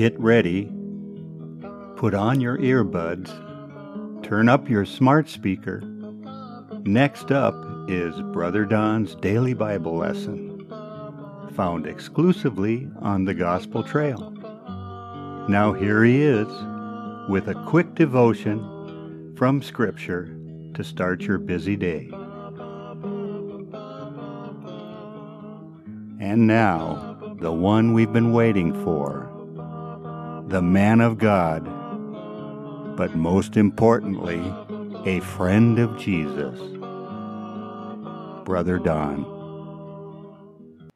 Get ready, put on your earbuds, turn up your smart speaker. Next up is Brother Don's Daily Bible Lesson, found exclusively on the Gospel Trail. Now here he is with a quick devotion from Scripture to start your busy day. And now, the one we've been waiting for, the man of God, but most importantly, a friend of Jesus, Brother Don.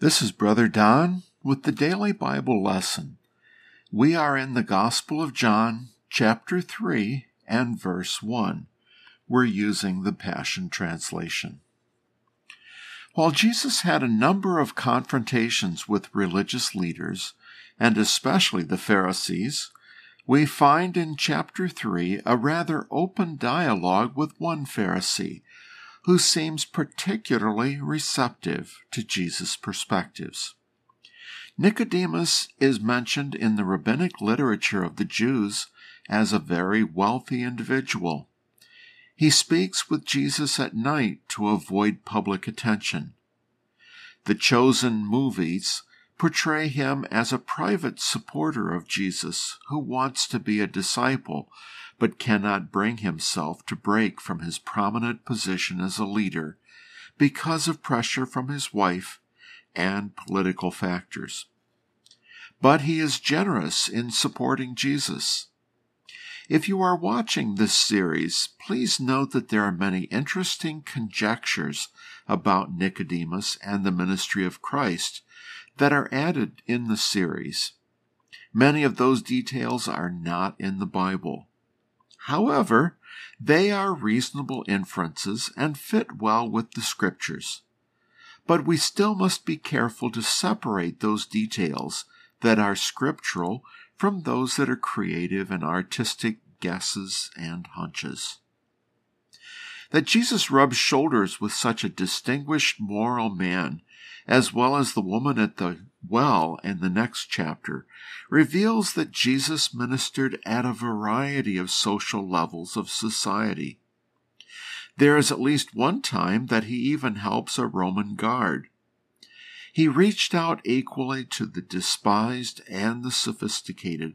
This is Brother Don with the Daily Bible Lesson. We are in the Gospel of John, chapter 3 and verse 1. We're using the Passion Translation. While Jesus had a number of confrontations with religious leaders, and especially the Pharisees, we find in chapter 3 a rather open dialogue with one Pharisee who seems particularly receptive to Jesus' perspectives. Nicodemus is mentioned in the rabbinic literature of the Jews as a very wealthy individual he speaks with Jesus at night to avoid public attention. The chosen movies portray him as a private supporter of Jesus who wants to be a disciple but cannot bring himself to break from his prominent position as a leader because of pressure from his wife and political factors. But he is generous in supporting Jesus. If you are watching this series, please note that there are many interesting conjectures about Nicodemus and the ministry of Christ that are added in the series. Many of those details are not in the Bible. However, they are reasonable inferences and fit well with the scriptures. But we still must be careful to separate those details that are scriptural from those that are creative and artistic guesses and hunches. That Jesus rubs shoulders with such a distinguished moral man, as well as the woman at the well in the next chapter, reveals that Jesus ministered at a variety of social levels of society. There is at least one time that he even helps a Roman guard. He reached out equally to the despised and the sophisticated,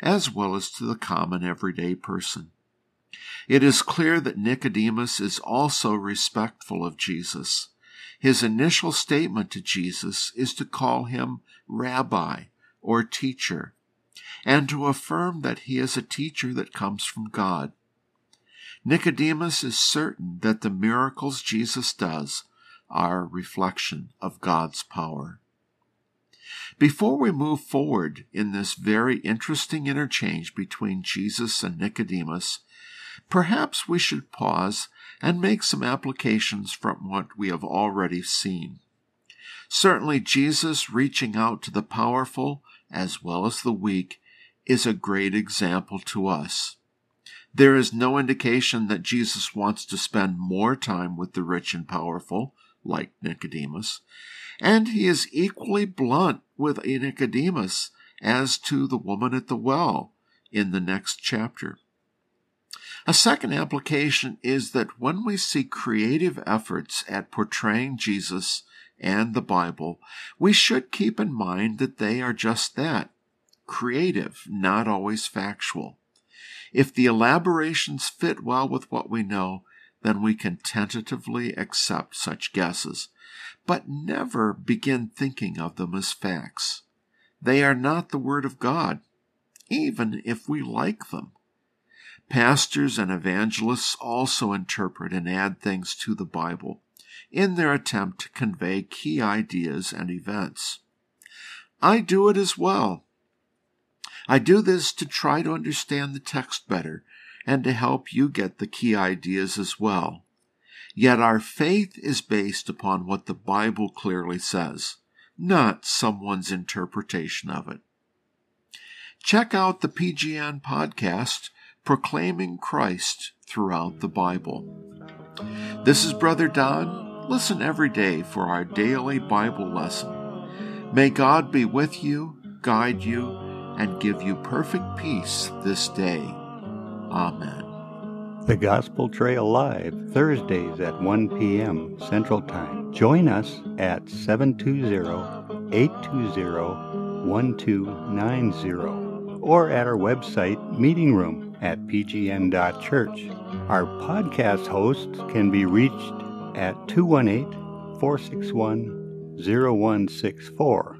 as well as to the common everyday person. It is clear that Nicodemus is also respectful of Jesus. His initial statement to Jesus is to call him rabbi or teacher, and to affirm that he is a teacher that comes from God. Nicodemus is certain that the miracles Jesus does a reflection of God's power. Before we move forward in this very interesting interchange between Jesus and Nicodemus, perhaps we should pause and make some applications from what we have already seen. Certainly, Jesus reaching out to the powerful as well as the weak is a great example to us. There is no indication that Jesus wants to spend more time with the rich and powerful like Nicodemus, and he is equally blunt with Nicodemus as to the woman at the well in the next chapter. A second application is that when we see creative efforts at portraying Jesus and the Bible, we should keep in mind that they are just that creative, not always factual. If the elaborations fit well with what we know, then we can tentatively accept such guesses, but never begin thinking of them as facts. They are not the Word of God, even if we like them. Pastors and evangelists also interpret and add things to the Bible in their attempt to convey key ideas and events. I do it as well. I do this to try to understand the text better and to help you get the key ideas as well. Yet our faith is based upon what the Bible clearly says, not someone's interpretation of it. Check out the PGN podcast, Proclaiming Christ Throughout the Bible. This is Brother Don. Listen every day for our daily Bible lesson. May God be with you guide you, and give you perfect peace this day. Amen. The Gospel Trail Live, Thursdays at 1 p.m. Central Time. Join us at 720 820 1290 or at our website, Meeting Room at pgn.church. Our podcast hosts can be reached at 218 461 0164.